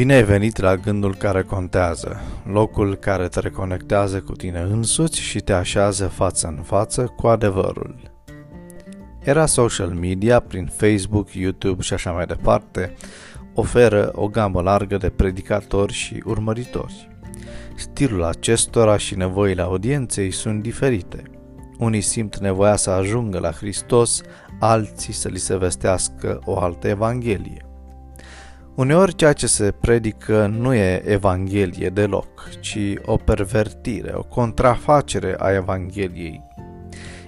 Bine ai venit la gândul care contează, locul care te reconectează cu tine însuți și te așează față în față cu adevărul. Era social media, prin Facebook, YouTube și așa mai departe, oferă o gamă largă de predicatori și urmăritori. Stilul acestora și nevoile audienței sunt diferite. Unii simt nevoia să ajungă la Hristos, alții să li se vestească o altă evanghelie. Uneori ceea ce se predică nu e Evanghelie deloc, ci o pervertire, o contrafacere a Evangheliei.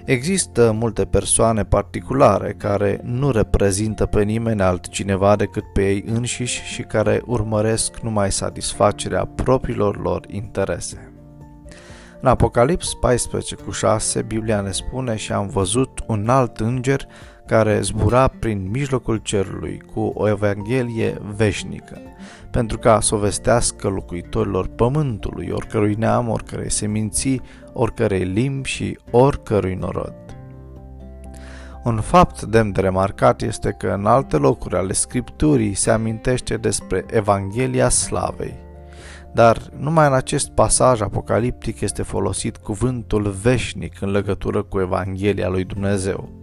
Există multe persoane particulare care nu reprezintă pe nimeni altcineva decât pe ei înșiși și care urmăresc numai satisfacerea propriilor lor interese. În Apocalips 14 cu 6, Biblia ne spune și am văzut un alt înger care zbura prin mijlocul cerului cu o evanghelie veșnică, pentru ca să o vestească locuitorilor pământului, oricărui neam, oricărei seminții, oricărei limbi și oricărui norod. Un fapt demn de remarcat este că în alte locuri ale Scripturii se amintește despre Evanghelia Slavei, dar numai în acest pasaj apocaliptic este folosit cuvântul veșnic în legătură cu Evanghelia lui Dumnezeu.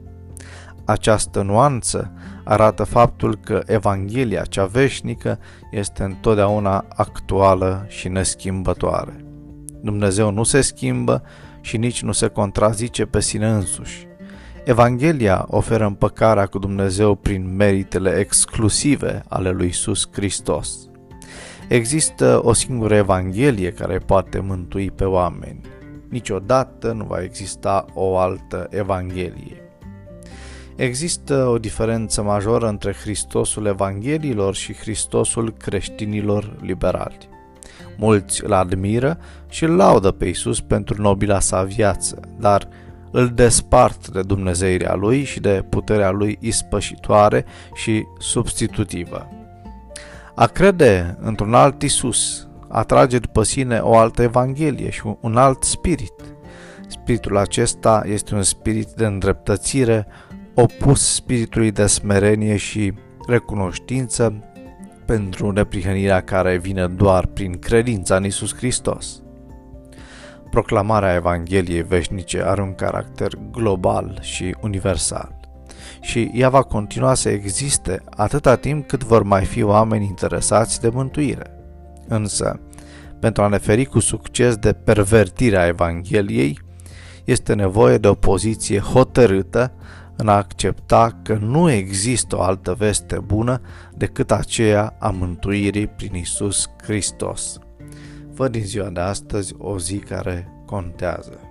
Această nuanță arată faptul că Evanghelia cea veșnică este întotdeauna actuală și neschimbătoare. Dumnezeu nu se schimbă și nici nu se contrazice pe sine însuși. Evanghelia oferă împăcarea cu Dumnezeu prin meritele exclusive ale lui Isus Hristos. Există o singură Evanghelie care poate mântui pe oameni. Niciodată nu va exista o altă Evanghelie. Există o diferență majoră între Hristosul Evangheliilor și Hristosul creștinilor liberali. Mulți îl admiră și îl laudă pe Isus pentru nobila sa viață, dar îl despart de Dumnezeirea lui și de puterea lui ispășitoare și substitutivă. A crede într-un alt Isus atrage după sine o altă Evanghelie și un alt spirit. Spiritul acesta este un spirit de îndreptățire opus spiritului de smerenie și recunoștință pentru neprihănirea care vine doar prin credința în Isus Hristos. Proclamarea Evangheliei veșnice are un caracter global și universal și ea va continua să existe atâta timp cât vor mai fi oameni interesați de mântuire. Însă, pentru a ne feri cu succes de pervertirea Evangheliei, este nevoie de o poziție hotărâtă în a accepta că nu există o altă veste bună decât aceea a mântuirii prin Isus Hristos. Fă din ziua de astăzi o zi care contează.